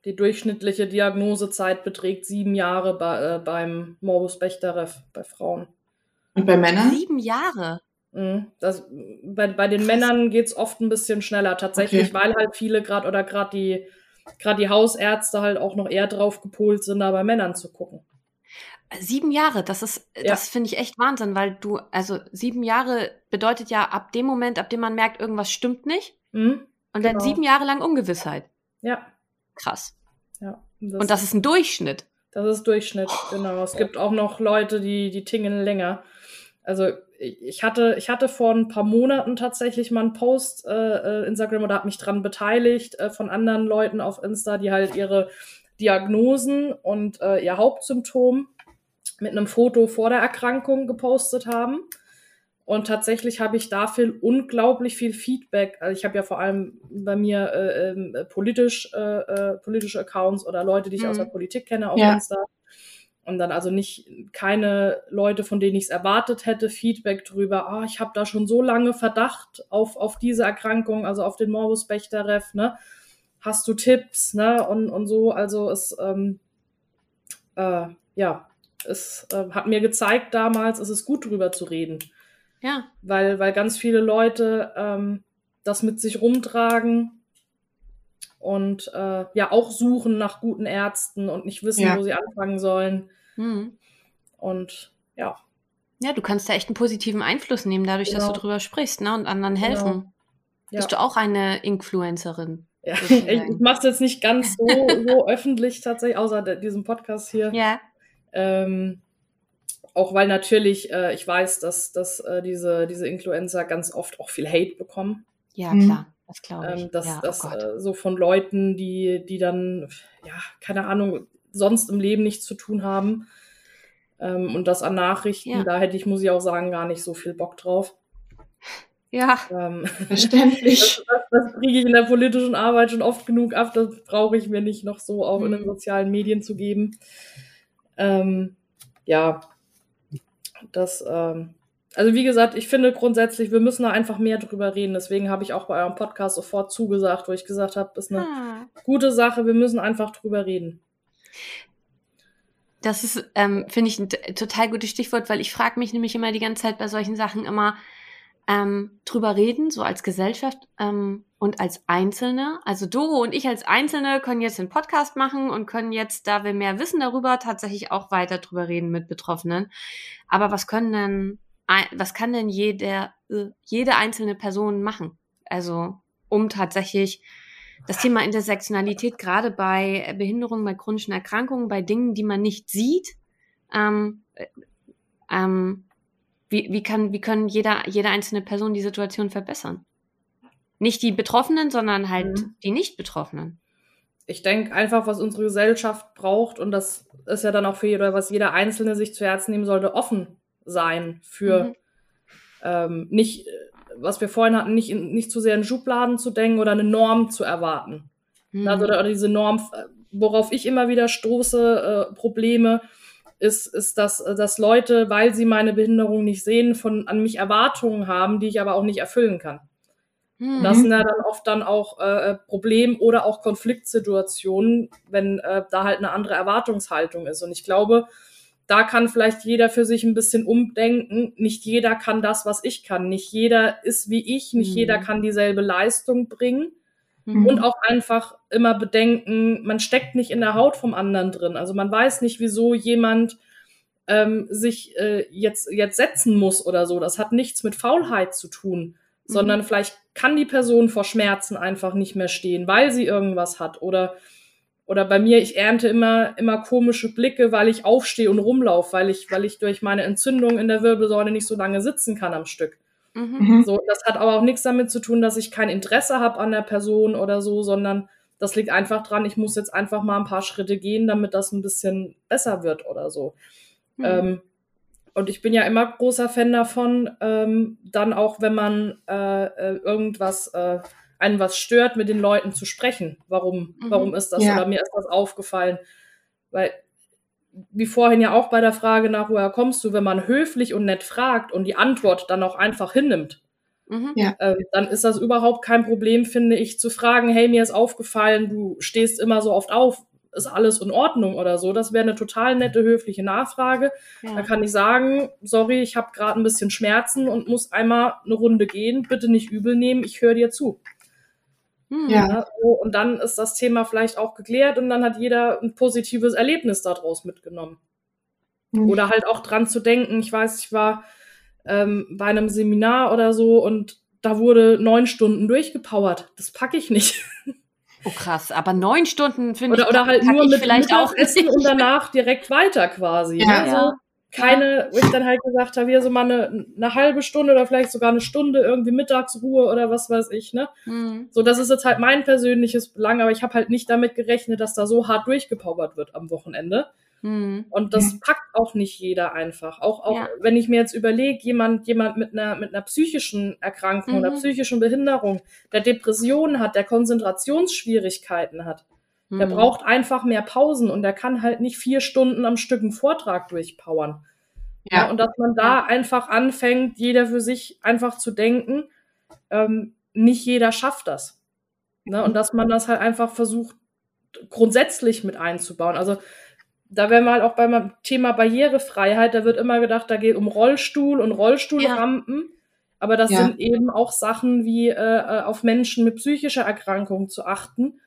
Die durchschnittliche Diagnosezeit beträgt sieben Jahre bei, äh, beim Morbus Bechterew bei Frauen. Und bei Männern? Sieben Jahre. Mhm. Das, bei, bei den Männern geht's oft ein bisschen schneller, tatsächlich, Okay. weil halt viele gerade oder gerade die, gerade die Hausärzte halt auch noch eher drauf gepolt sind, da bei Männern zu gucken. Sieben Jahre, das ist, Ja. das finde ich echt Wahnsinn, weil du, also sieben Jahre bedeutet ja ab dem Moment, ab dem man merkt, irgendwas stimmt nicht. Mhm. Und dann Genau. sieben Jahre lang Ungewissheit. Ja, Krass. ja. Und das ist ein Durchschnitt. Das ist Durchschnitt, genau. Es gibt auch noch Leute, die, die tingeln länger. Also ich hatte, ich hatte vor ein paar Monaten tatsächlich mal einen Post äh, äh, Instagram oder habe mich dran beteiligt äh, von anderen Leuten auf Insta, die halt ihre Diagnosen und äh, ihr Hauptsymptom mit einem Foto vor der Erkrankung gepostet haben. Und tatsächlich habe ich dafür unglaublich viel Feedback. Also ich habe ja vor allem bei mir äh, ähm, politisch, äh, äh, politische Accounts oder Leute, die ich Mhm. aus der Politik kenne auf Ja. Insta. Und dann also nicht keine Leute, von denen ich es erwartet hätte, Feedback drüber, ah, ich habe da schon so lange Verdacht auf, auf diese Erkrankung, also auf den Morbus Bechterew, ne? Hast du Tipps, ne? Und, und so, also es, ähm, äh, ja, es äh, hat mir gezeigt damals, es ist gut drüber zu reden Ja. weil, weil ganz viele Leute ähm, das mit sich rumtragen und äh, ja auch suchen nach guten Ärzten und nicht wissen, Ja. wo sie anfangen sollen. Mhm. Und ja, Ja, du kannst da echt einen positiven Einfluss nehmen, dadurch, dass Genau. du drüber sprichst, ne? Und anderen Genau. helfen. ja. Bist du auch eine Influencerin? ja. Ich, *laughs* mache es jetzt nicht ganz so, *laughs* so öffentlich tatsächlich, außer de- diesem Podcast hier. Ja. Ähm, auch weil natürlich äh, ich weiß, dass, dass äh, diese, diese Influencer ganz oft auch viel Hate bekommen. Ja, Mhm. klar. Das glaube ich. Ähm, das ja, das oh äh, so von Leuten, die, die dann, ja, keine Ahnung, sonst im Leben nichts zu tun haben. Ähm, und das an Nachrichten, Ja. da hätte ich, muss ich auch sagen, gar nicht so viel Bock drauf. ja. Ähm, *laughs* Verständlich. das das kriege ich in der politischen Arbeit schon oft genug ab. Das brauche ich mir nicht noch so auch in den Mhm. sozialen Medien zu geben. Ähm, ja, das, ähm, also wie gesagt, ich finde grundsätzlich, wir müssen da einfach mehr drüber reden. Deswegen habe ich auch bei eurem Podcast sofort zugesagt, wo ich gesagt habe, ist eine Ah. gute Sache, wir müssen einfach drüber reden. Das ist, ähm, finde ich, ein total gutes Stichwort, weil ich frage mich nämlich immer die ganze Zeit bei solchen Sachen immer ähm, drüber reden, so als Gesellschaft ähm, und als Einzelne. Also Doro und ich als Einzelne können jetzt den Podcast machen und können jetzt, da wir mehr wissen darüber, tatsächlich auch weiter drüber reden mit Betroffenen. Aber was können denn, was kann denn jeder, äh, jede einzelne Person machen? Also um tatsächlich das Thema Intersektionalität gerade bei Behinderungen, bei chronischen Erkrankungen, bei Dingen, die man nicht sieht, ähm, äh, ähm, wie, wie, kann, wie können jeder, jede einzelne Person die Situation verbessern? Nicht die Betroffenen, sondern halt Mhm. die Nicht-Betroffenen. Ich denke einfach, was unsere Gesellschaft braucht, und das ist ja dann auch für jeder, was jeder Einzelne sich zu Herzen nehmen sollte, offen sein für Mhm. ähm, nicht, was wir vorhin hatten, nicht, in, nicht zu sehr in Schubladen zu denken oder eine Norm zu erwarten. Mhm. Also, oder, diese Norm, äh, worauf ich immer wieder stoße, äh, Probleme, ist, ist dass, äh, dass Leute, weil sie meine Behinderung nicht sehen, von an mich Erwartungen haben, die ich aber auch nicht erfüllen kann. Mhm. Das sind ja dann oft dann auch äh, Problem- oder auch Konfliktsituationen, wenn äh, da halt eine andere Erwartungshaltung ist. Und ich glaube, da kann vielleicht jeder für sich ein bisschen umdenken. Nicht jeder kann das, was ich kann. Nicht jeder ist wie ich. Nicht Mhm. jeder kann dieselbe Leistung bringen. Mhm. Und auch einfach immer bedenken, man steckt nicht in der Haut vom anderen drin. Also man weiß nicht, wieso jemand ähm, sich äh, jetzt, jetzt setzen muss oder so. Das hat nichts mit Faulheit zu tun, sondern vielleicht kann die Person vor Schmerzen einfach nicht mehr stehen, weil sie irgendwas hat oder oder bei mir, ich ernte immer, immer komische Blicke, weil ich aufstehe und rumlaufe, weil ich, weil ich durch meine Entzündung in der Wirbelsäule nicht so lange sitzen kann am Stück. Mhm. mhm. So, das hat aber auch nichts damit zu tun, dass ich kein Interesse habe an der Person oder so, sondern das liegt einfach dran, ich muss jetzt einfach mal ein paar Schritte gehen, damit das ein bisschen besser wird oder so. Mhm. Ähm, und ich bin ja immer großer Fan davon, ähm, dann auch, wenn man äh, äh irgendwas äh, einen was stört, mit den Leuten zu sprechen. Warum, mhm. warum ist das? Ja. Oder mir ist das aufgefallen. Weil, wie vorhin ja auch bei der Frage nach, woher kommst du, wenn man höflich und nett fragt und die Antwort dann auch einfach hinnimmt, mhm. äh, dann ist das überhaupt kein Problem, finde ich, zu fragen, hey, mir ist aufgefallen, du stehst immer so oft auf, ist alles in Ordnung oder so. Das wäre eine total nette, höfliche Nachfrage. Ja. Da kann ich sagen, sorry, ich habe gerade ein bisschen Schmerzen und muss einmal eine Runde gehen. Bitte nicht übel nehmen, ich höre dir zu. Hm, ja. So, und dann ist das Thema vielleicht auch geklärt und dann hat jeder ein positives Erlebnis daraus mitgenommen. Mhm. Oder halt auch dran zu denken. Ich weiß, ich war ähm, bei einem Seminar oder so und da wurde neun Stunden durchgepowert. Das packe ich nicht. *laughs* Oh krass, aber neun Stunden finde ich. Oder halt nur mit vielleicht auch essen und danach direkt weiter quasi. Ja, ne? ja keine, wo ich dann halt gesagt habe, hier so mal eine, eine halbe Stunde oder vielleicht sogar eine Stunde irgendwie Mittagsruhe oder was weiß ich, ne? Mhm. So, das ist jetzt halt mein persönliches Belang, aber ich habe halt nicht damit gerechnet, dass da so hart durchgepowert wird am Wochenende. Mhm. Und das packt auch nicht jeder einfach. Auch, auch ja. wenn ich mir jetzt überlege, jemand, jemand mit einer, mit einer psychischen Erkrankung mhm. oder psychischen Behinderung, der Depressionen hat, der Konzentrationsschwierigkeiten hat, der mhm. braucht einfach mehr Pausen und der kann halt nicht vier Stunden am Stück einen Vortrag durchpowern. Ja. ja und dass man da einfach anfängt, jeder für sich einfach zu denken, ähm, nicht jeder schafft das. Ne? Und dass man das halt einfach versucht, grundsätzlich mit einzubauen. Also da wären wir halt auch beim Thema Barrierefreiheit, da wird immer gedacht, da geht um Rollstuhl und Rollstuhlrampen. Ja. Aber das ja. sind eben auch Sachen wie äh, äh auf Menschen mit psychischer Erkrankung zu achten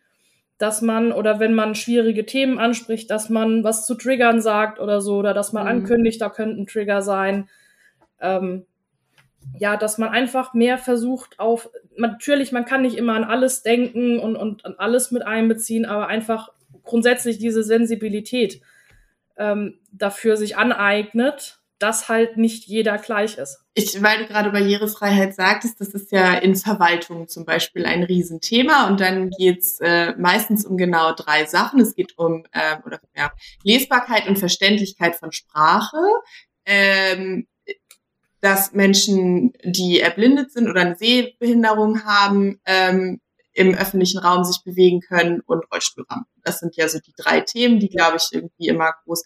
dass man oder wenn man schwierige Themen anspricht, dass man was zu Triggern sagt oder so, oder dass man mhm. ankündigt, da könnten Trigger sein. Ähm, ja, dass man einfach mehr versucht auf, natürlich, man kann nicht immer an alles denken und, und an alles mit einbeziehen, aber einfach grundsätzlich diese Sensibilität ähm, dafür sich aneignet, dass halt nicht jeder gleich ist. Ich, weil du gerade Barrierefreiheit sagtest, das ist ja in Verwaltung zum Beispiel ein Riesenthema und dann geht's äh, meistens um genau drei Sachen. Es geht um äh, oder, ja, Lesbarkeit und Verständlichkeit von Sprache, ähm, dass Menschen, die erblindet sind oder eine Sehbehinderung haben, ähm, im öffentlichen Raum sich bewegen können und Rollstuhlrampen. Das sind ja so die drei Themen, die, glaube ich, irgendwie immer groß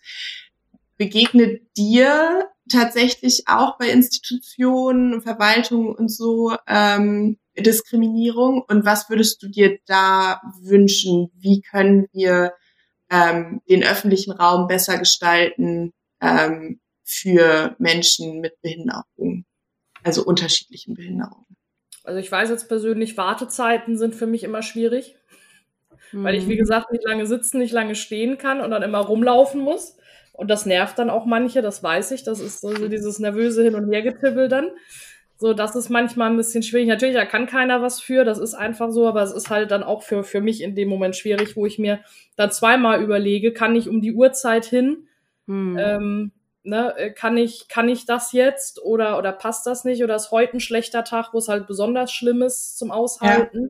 begegnet dir tatsächlich auch bei Institutionen, Verwaltungen und so ähm, Diskriminierung? Und was würdest du dir da wünschen? Wie können wir ähm, den öffentlichen Raum besser gestalten ähm, für Menschen mit Behinderungen, also unterschiedlichen Behinderungen? Also ich weiß jetzt persönlich, Wartezeiten sind für mich immer schwierig, mhm. weil ich, wie mhm. gesagt, nicht lange sitzen, nicht lange stehen kann und dann immer rumlaufen muss. Und das nervt dann auch manche, das weiß ich. Das ist so dieses nervöse Hin- und Hergetibbel dann. So, das ist manchmal ein bisschen schwierig. Natürlich, da kann keiner was für, das ist einfach so, aber es ist halt dann auch für, für mich in dem Moment schwierig, wo ich mir dann zweimal überlege, kann ich um die Uhrzeit hin, hm. ähm, ne, kann ich, kann ich das jetzt oder, oder passt das nicht oder ist heute ein schlechter Tag, wo es halt besonders schlimm ist zum Aushalten.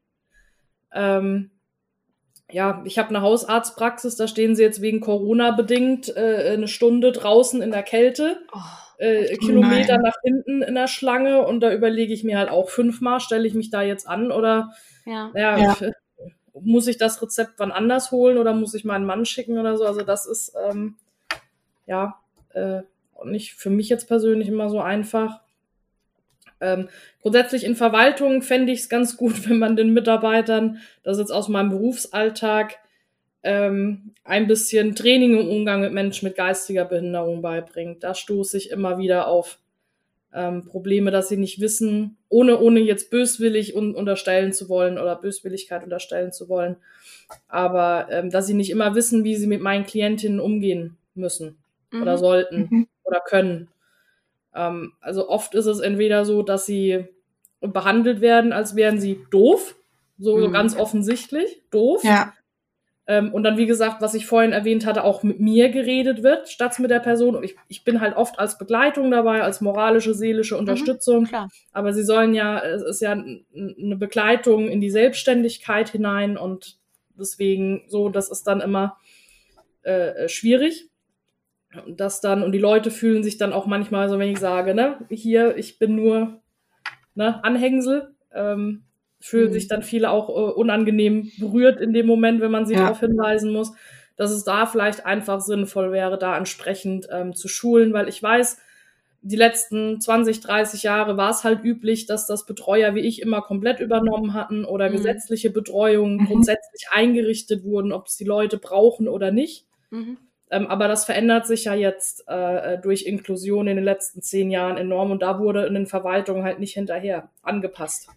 Ja. Ähm, ja, ich habe eine Hausarztpraxis, da stehen sie jetzt wegen Corona bedingt äh, eine Stunde draußen in der Kälte, oh, äh, Kilometer nein. nach hinten in der Schlange und da überlege ich mir halt auch fünfmal, stelle ich mich da jetzt an oder ja. Ja, ja. muss ich das Rezept wann anders holen oder muss ich meinen Mann schicken oder so. Also das ist ähm, ja äh, nicht für mich jetzt persönlich immer so einfach. Ähm, grundsätzlich in Verwaltung fände ich es ganz gut, *laughs* wenn man den Mitarbeitern, das jetzt aus meinem Berufsalltag, ähm, ein bisschen Training im Umgang mit Menschen mit geistiger Behinderung beibringt. Da stoße ich immer wieder auf ähm, Probleme, dass sie nicht wissen, ohne, ohne jetzt böswillig un unterstellen zu wollen oder Böswilligkeit unterstellen zu wollen, aber ähm, dass sie nicht immer wissen, wie sie mit meinen Klientinnen umgehen müssen mhm. oder sollten mhm. oder können. Ähm, also oft ist es entweder so, dass sie behandelt werden, als wären sie doof, so, mhm. ganz offensichtlich doof. Ja. Ähm, und dann, wie gesagt, was ich vorhin erwähnt hatte, auch mit mir geredet wird, statt mit der Person. Und ich, ich bin halt oft als Begleitung dabei, als moralische, seelische Unterstützung. Klar. Aber sie sollen ja, es ist ja eine Begleitung in die Selbstständigkeit hinein und deswegen so, das ist dann immer äh, schwierig. Und Das dann, und die Leute fühlen sich dann auch manchmal so, wenn ich sage, ne, hier, ich bin nur ne, Anhängsel, ähm, fühlen Mhm. sich dann viele auch äh, unangenehm berührt in dem Moment, wenn man sie Ja. darauf hinweisen muss, dass es da vielleicht einfach sinnvoll wäre, da entsprechend ähm, zu schulen, weil ich weiß, die letzten 20, 30 Jahre war es halt üblich, dass das Betreuer wie ich immer komplett übernommen hatten oder Mhm. gesetzliche Betreuungen Mhm. grundsätzlich eingerichtet wurden, ob es die Leute brauchen oder nicht. Mhm. Ähm, aber das verändert sich ja jetzt äh, durch Inklusion in den letzten zehn Jahren enorm und da wurde in den Verwaltungen halt nicht hinterher angepasst,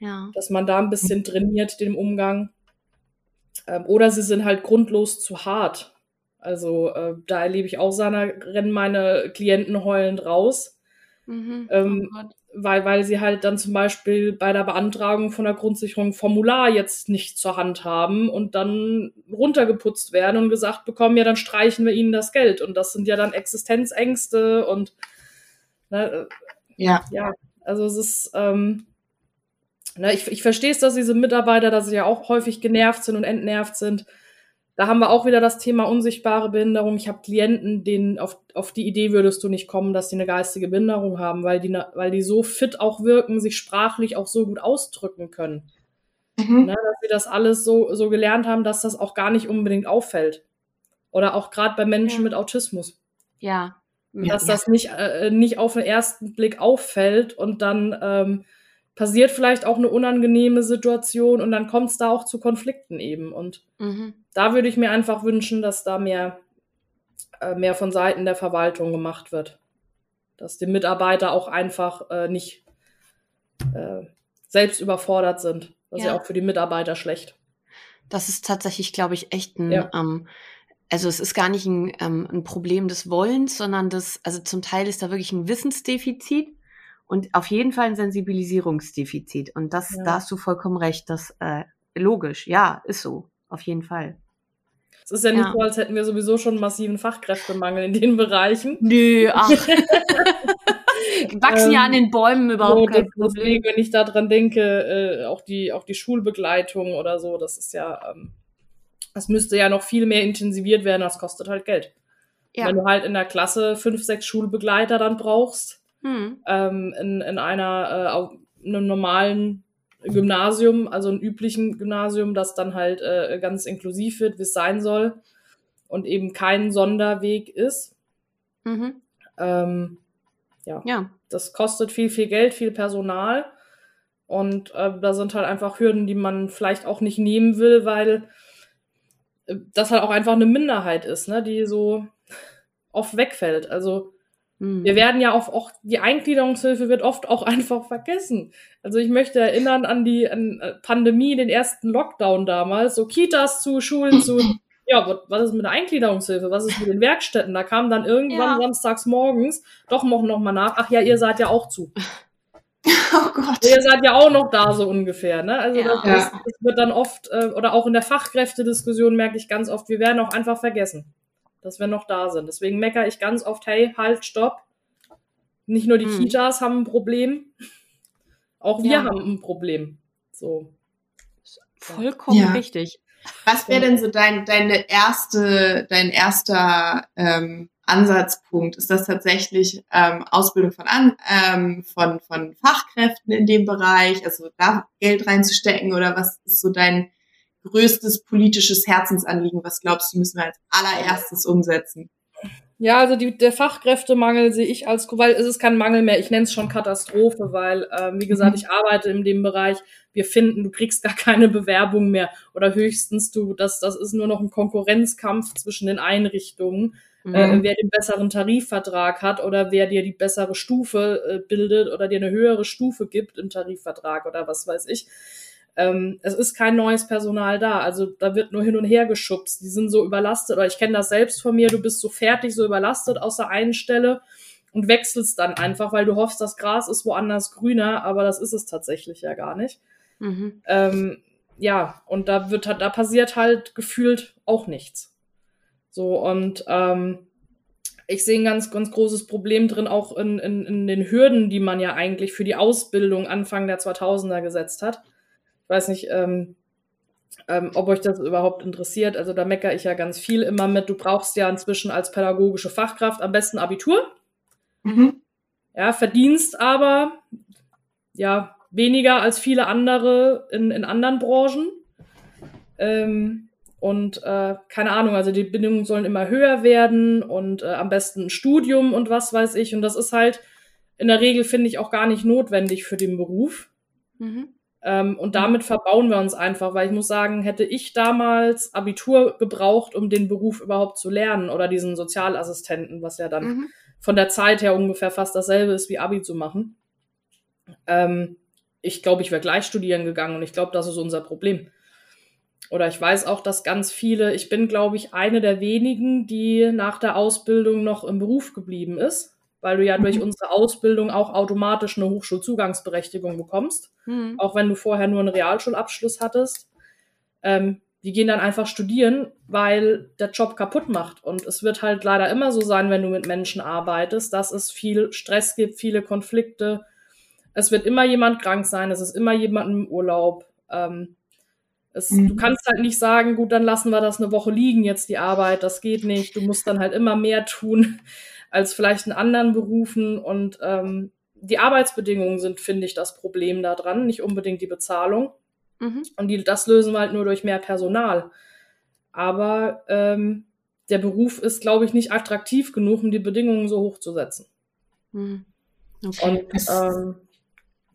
Ja. dass man da ein bisschen trainiert den Umgang. Ähm, oder sie sind halt grundlos zu hart. Also äh, da erlebe ich auch seiner, rennen meine Klienten heulend raus, Mhm. Ähm, oh. Weil, weil sie halt dann zum Beispiel bei der Beantragung von der Grundsicherung Formular jetzt nicht zur Hand haben und dann runtergeputzt werden und gesagt bekommen, ja, dann streichen wir ihnen das Geld. Und das sind ja dann Existenzängste und ne, Ja. ja, also es ist, ähm, ne, ich, ich verstehe es, dass diese Mitarbeiter, dass sie ja auch häufig genervt sind und entnervt sind. Da haben wir auch wieder das Thema unsichtbare Behinderung. Ich habe Klienten, denen auf, auf die Idee würdest du nicht kommen, dass die eine geistige Behinderung haben, weil die, weil die so fit auch wirken, sich sprachlich auch so gut ausdrücken können. Mhm. Ne, dass sie das alles so, so gelernt haben, dass das auch gar nicht unbedingt auffällt. Oder auch gerade bei Menschen Ja. mit Autismus Ja. Ja. dass das nicht, äh, nicht auf den ersten Blick auffällt und dann ähm, passiert vielleicht auch eine unangenehme Situation und dann kommt es da auch zu Konflikten eben. Und Mhm. da würde ich mir einfach wünschen, dass da mehr, äh, mehr von Seiten der Verwaltung gemacht wird. Dass die Mitarbeiter auch einfach äh, nicht äh, selbst überfordert sind. Das ist ja Ja. auch für die Mitarbeiter schlecht. Das ist tatsächlich, glaube ich, echt ein, Ja. ähm, also es ist gar nicht ein, ähm, ein Problem des Wollens, sondern das, also zum Teil ist da wirklich ein Wissensdefizit und auf jeden Fall ein Sensibilisierungsdefizit. Und das, Ja. da hast du vollkommen recht, das äh, logisch, ja, ist so, auf jeden Fall. Es ist ja nicht Ja. so, als hätten wir sowieso schon einen massiven Fachkräftemangel in den Bereichen. Nö, ach. *laughs* Wachsen ja Ähm, an den Bäumen So, überhaupt kein das- Problem. deswegen, wenn ich daran denke, äh, auch die, auch die Schulbegleitung oder so, das ist ja, ähm, das müsste ja noch viel mehr intensiviert werden, das kostet halt Geld. Ja. Wenn du halt in der Klasse fünf, sechs Schulbegleiter dann brauchst, Hm. ähm, in, in einer, äh, einem normalen Gymnasium, also einem üblichen Gymnasium, das dann halt äh, ganz inklusiv wird, wie es sein soll und eben kein Sonderweg ist. Mhm. Ähm, Ja. das kostet viel, viel Geld, viel Personal. Und äh, da sind halt einfach Hürden, die man vielleicht auch nicht nehmen will, weil äh, das halt auch einfach eine Minderheit ist, ne, die so oft wegfällt. Also Hm. wir werden ja auch, auch die Eingliederungshilfe wird oft auch *laughs* einfach vergessen. Also ich möchte erinnern an die an äh, Pandemie, den ersten Lockdown damals, so Kitas zu, Schulen zu. Ja, was, ist mit der Eingliederungshilfe? Was ist mit den Werkstätten? Da kam dann irgendwann Ja. samstags morgens doch noch, noch mal nach. Ach ja, ihr seid ja auch zu. *laughs* Oh Gott. Ihr seid ja auch noch da so ungefähr. Ne? Also Ja. das, das, das wird dann oft, äh, oder auch in der Fachkräftediskussion merke ich ganz oft, wir werden auch einfach vergessen, dass wir noch da sind. Deswegen meckere ich ganz oft, hey, halt, stopp. Nicht nur die Hm. Kitas haben ein Problem, *laughs* auch wir Ja. haben ein Problem. So. Vollkommen Ja. richtig. Was wäre denn so dein, deine erste, dein erster ähm, Ansatzpunkt? Ist das tatsächlich ähm, Ausbildung von, An, ähm, von, von Fachkräften in dem Bereich, also da Geld reinzustecken oder was ist so dein größtes politisches Herzensanliegen? Was glaubst du, müssen wir als allererstes umsetzen? Ja, also die, der Fachkräftemangel sehe ich als, weil es ist kein Mangel mehr, ich nenne es schon Katastrophe, weil, ähm, wie gesagt, Mhm. ich arbeite in dem Bereich, wir finden, du kriegst gar keine Bewerbung mehr oder höchstens du, das, das ist nur noch ein Konkurrenzkampf zwischen den Einrichtungen, äh, Mhm. wer den besseren Tarifvertrag hat oder wer dir die bessere Stufe äh, bildet oder dir eine höhere Stufe gibt im Tarifvertrag oder was weiß ich. Ähm, es ist kein neues Personal da. Also da wird nur hin und her geschubst. Die sind so überlastet, oder ich kenne das selbst von mir, du bist so fertig, so überlastet aus der einen Stelle und wechselst dann einfach, weil du hoffst, das Gras ist woanders grüner, aber das ist es tatsächlich ja gar nicht. Mhm. Ähm, ja, und da wird halt, da passiert halt gefühlt auch nichts. So, und ähm, ich sehe ein ganz, ganz großes Problem drin, auch in, in, in den Hürden, die man ja eigentlich für die Ausbildung Anfang der 2000er gesetzt hat. Ich weiß nicht, ähm, ähm, ob euch das überhaupt interessiert. Also da meckere ich ja ganz viel immer mit. Du brauchst ja inzwischen als pädagogische Fachkraft am besten Abitur. Mhm. Ja, verdienst aber ja weniger als viele andere in, in anderen Branchen. Ähm, und äh, keine Ahnung, also die Bedingungen sollen immer höher werden und äh, am besten ein Studium und was weiß ich. Und das ist halt in der Regel, finde ich, auch gar nicht notwendig für den Beruf. Mhm. Ähm, und damit verbauen wir uns einfach, weil ich muss sagen, hätte ich damals Abitur gebraucht, um den Beruf überhaupt zu lernen oder diesen Sozialassistenten, was ja dann mhm. von der Zeit her ungefähr fast dasselbe ist wie Abi zu machen. Ähm, ich glaube, ich wäre gleich studieren gegangen und ich glaube, das ist unser Problem. Oder ich weiß auch, dass ganz viele, ich bin, glaube ich, eine der wenigen, die nach der Ausbildung noch im Beruf geblieben ist weil du ja mhm. durch unsere Ausbildung auch automatisch eine Hochschulzugangsberechtigung bekommst, mhm. auch wenn du vorher nur einen Realschulabschluss hattest. Ähm, die gehen dann einfach studieren, weil der Job kaputt macht. Und es wird halt leider immer so sein, wenn du mit Menschen arbeitest, dass es viel Stress gibt, viele Konflikte. Es wird immer jemand krank sein, es ist immer jemand im Urlaub. Ähm, es, mhm. Du kannst halt nicht sagen, gut, dann lassen wir das eine Woche liegen, jetzt die Arbeit, das geht nicht. Du musst dann halt immer mehr tun als vielleicht in anderen Berufen. Und ähm, die Arbeitsbedingungen sind, finde ich, das Problem daran, nicht unbedingt die Bezahlung. Mhm. Und die, das lösen wir halt nur durch mehr Personal. Aber ähm, der Beruf ist, glaube ich, nicht attraktiv genug, um die Bedingungen so hoch zu setzen. Mhm. Okay. Und ähm,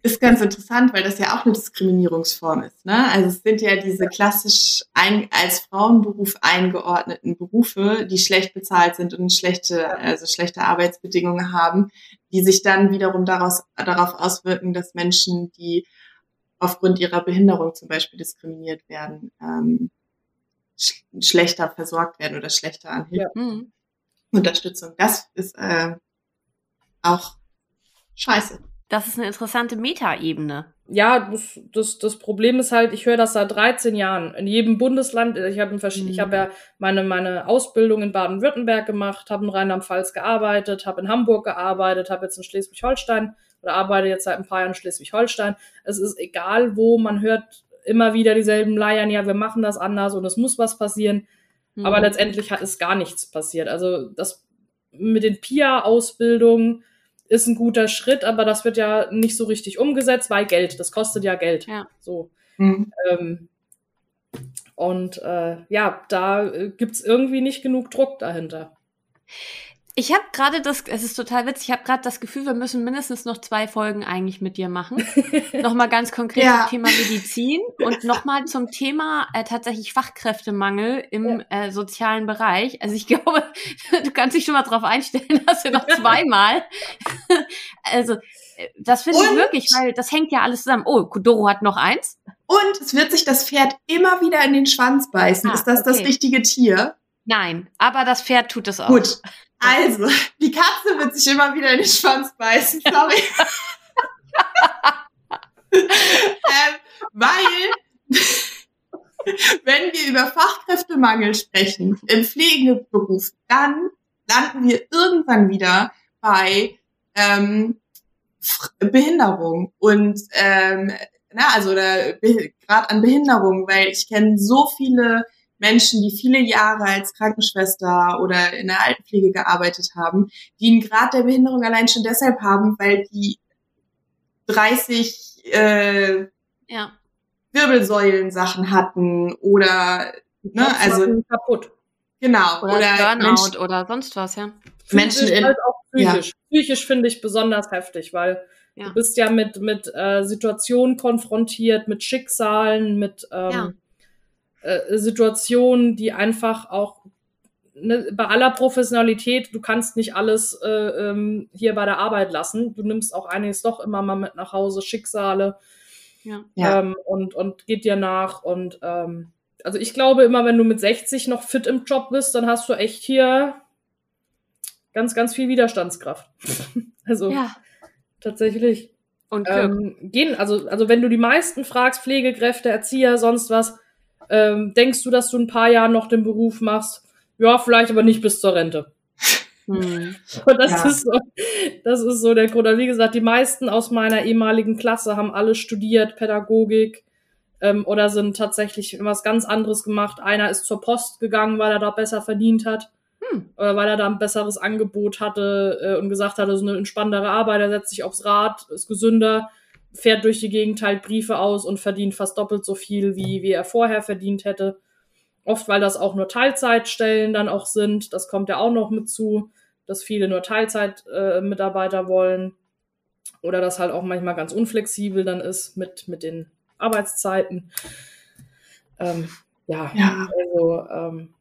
ist ganz interessant, weil das ja auch eine Diskriminierungsform ist. Ne? Also es sind ja diese klassisch ein, als Frauenberuf eingeordneten Berufe, die schlecht bezahlt sind und schlechte, also schlechte Arbeitsbedingungen haben, die sich dann wiederum daraus, darauf auswirken, dass Menschen, die aufgrund ihrer Behinderung zum Beispiel diskriminiert werden, ähm, sch schlechter versorgt werden oder schlechter an Hilfe. Ja. Mhm. Unterstützung. Das ist äh, auch scheiße. Das ist eine interessante Metaebene. Ja, das, das, das Problem ist halt, ich höre das seit 13 Jahren. In jedem Bundesland, ich habe mhm. ich habe ja meine, meine Ausbildung in Baden-Württemberg gemacht, habe in Rheinland-Pfalz gearbeitet, habe in Hamburg gearbeitet, habe jetzt in Schleswig-Holstein oder arbeite jetzt seit ein paar Jahren in Schleswig-Holstein. Es ist egal wo, man hört immer wieder dieselben Leiern, ja, wir machen das anders und es muss was passieren. Mhm. Aber letztendlich hat es gar nichts passiert. Also das mit den PIA-Ausbildungen, ist ein guter Schritt, aber das wird ja nicht so richtig umgesetzt, weil Geld, das kostet ja Geld. Ja. So. Mhm. Ähm, und äh, ja, da äh, gibt's irgendwie nicht genug Druck dahinter. Ich habe gerade das, es ist total witzig, ich habe gerade das Gefühl, wir müssen mindestens noch zwei Folgen eigentlich mit dir machen. *laughs* nochmal ganz konkret ja. zum Thema Medizin *laughs* und nochmal zum Thema äh, tatsächlich Fachkräftemangel im ja. äh, sozialen Bereich. Also ich *laughs* glaube, du kannst dich schon mal darauf einstellen, dass wir noch zweimal. also äh, das finde ich wirklich, weil das hängt ja alles zusammen. Oh, Kudoro hat noch eins. Und es wird sich das Pferd immer wieder in den Schwanz beißen. Ah, ist das okay. das richtige Tier? Nein, aber das Pferd tut es auch. Gut, also, *laughs* die Katze wird sich immer wieder in den Schwanz beißen, sorry. *laughs* ähm, weil, *laughs* wenn wir über Fachkräftemangel sprechen im Pflegeberuf, dann landen wir irgendwann wieder bei ähm, Behinderung und ähm, na, also gerade an Behinderung, weil ich kenne so viele Menschen, die viele Jahre als Krankenschwester oder in der Altenpflege gearbeitet haben, die einen Grad der Behinderung allein schon deshalb haben, weil die 30 äh, ja. Wirbelsäulen-Sachen hatten oder ne, also kaputt. Genau. Oder, oder Burnout Menschen, oder sonst was, ja. Menschen in, halt auch psychisch. Ja. Psychisch finde ich besonders heftig, weil ja. du bist ja mit, mit äh, Situationen konfrontiert, mit Schicksalen, mit ähm. Äh, Situationen, die einfach auch ne, bei aller Professionalität, du kannst nicht alles äh, ähm, hier bei der Arbeit lassen. Du nimmst auch einiges doch immer mal mit nach Hause, Schicksale ja. Ähm, und, und geht dir nach. Und ähm, also ich glaube immer, wenn du mit 60 noch fit im Job bist, dann hast du echt hier ganz, ganz viel Widerstandskraft. *laughs* also ja. tatsächlich. Und Glück. ähm, gehen, also, also wenn du die meisten fragst, Pflegekräfte, Erzieher, sonst was, ähm, denkst du, dass du ein paar Jahre noch den Beruf machst? Ja, vielleicht aber nicht bis zur Rente. Hm. *laughs* Und das Ja. ist so, das ist so der Grund. Aber wie gesagt, die meisten aus meiner ehemaligen Klasse haben alle studiert, Pädagogik, ähm, oder sind tatsächlich was ganz anderes gemacht. Einer ist zur Post gegangen, weil er da besser verdient hat, Hm. äh, weil er da ein besseres Angebot hatte äh, und gesagt hatte, so eine entspanntere Arbeit, er setzt sich aufs Rad, ist gesünder, fährt durch die Gegend, teilt Briefe aus und verdient fast doppelt so viel, wie, wie er vorher verdient hätte. Oft, weil das auch nur Teilzeitstellen dann auch sind. Das kommt ja auch noch mit zu, dass viele nur Teilzeit-Mitarbeiter äh, wollen. Oder das halt auch manchmal ganz unflexibel dann ist mit, mit den Arbeitszeiten. Ähm, ja, Ja. also ähm,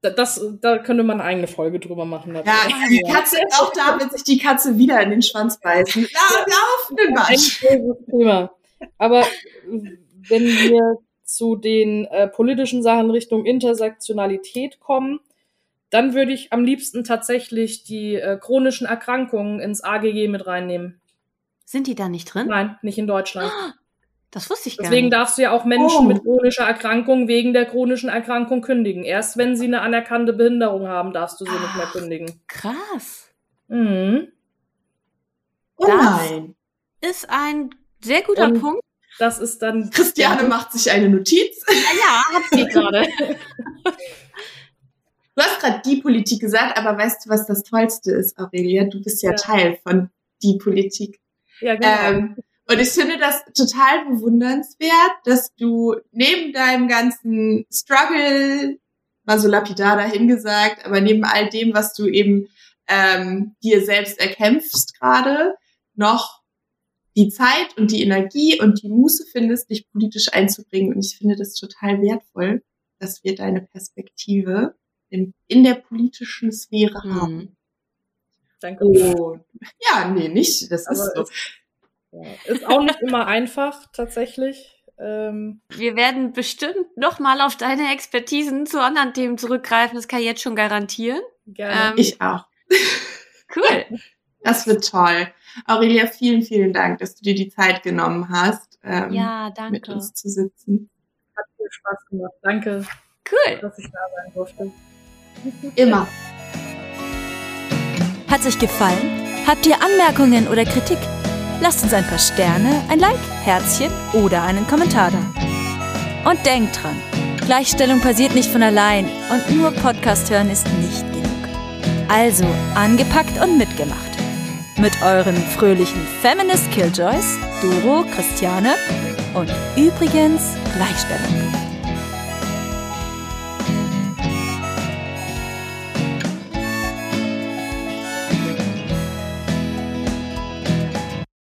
das, da könnte man eine eigene Folge drüber machen. Ja, die Katze, auch da wird sich die Katze wieder in den Schwanz beißen. Ja, ein Wasch. großes Thema. Aber wenn wir zu den äh, politischen Sachen Richtung Intersektionalität kommen, dann würde ich am liebsten tatsächlich die äh, chronischen Erkrankungen ins AGG mit reinnehmen. Sind die da nicht drin? Nein, nicht in Deutschland. *gasps* Das wusste ich gar Deswegen nicht. darfst du ja auch Menschen Oh. mit chronischer Erkrankung wegen der chronischen Erkrankung kündigen. Erst wenn sie eine anerkannte Behinderung haben, darfst du sie nicht mehr Ach. kündigen. Krass. Mhm. Oh Das- nein. Ist ein sehr guter Und- Punkt. Das ist dann. *laughs* Christiane macht sich eine Notiz. Ja, hat sie gerade. *laughs* *laughs* Du hast gerade die Politik gesagt, aber weißt du, was das Tollste ist, Aurelia? Du bist ja, Ja. Teil von die Politik. Ja, genau. Ähm, und ich finde das total bewundernswert, dass du neben deinem ganzen Struggle, mal so lapidar dahingesagt, aber neben all dem, was du eben ähm, dir selbst erkämpfst gerade, noch die Zeit und die Energie und die Muße findest, dich politisch einzubringen. Und ich finde das total wertvoll, dass wir deine Perspektive in, in der politischen Sphäre Hm. haben. Danke. Und ja, nee, nicht. Das ist Aber so. Ja, ist auch nicht immer einfach, tatsächlich. Ähm, Wir werden bestimmt nochmal auf deine Expertisen zu anderen Themen zurückgreifen. Das kann ich jetzt schon garantieren. gerne. Ähm, Ich auch. *laughs* Cool. Das wird toll. Aurelia, vielen, vielen Dank, dass du dir die Zeit genommen hast, ähm, Ja, mit danke. uns zu sitzen. Hat viel Spaß gemacht. Danke, Cool. dass ich da sein durfte. Immer. Hat euch gefallen? Habt ihr Anmerkungen oder Kritik? Lasst uns ein paar Sterne, ein Like, Herzchen oder einen Kommentar da. Und denkt dran, Gleichstellung passiert nicht von allein und nur Podcast hören ist nicht genug. Also angepackt und mitgemacht. Mit euren fröhlichen Feminist Killjoys, Doro, Christiane und übrigens Gleichstellung.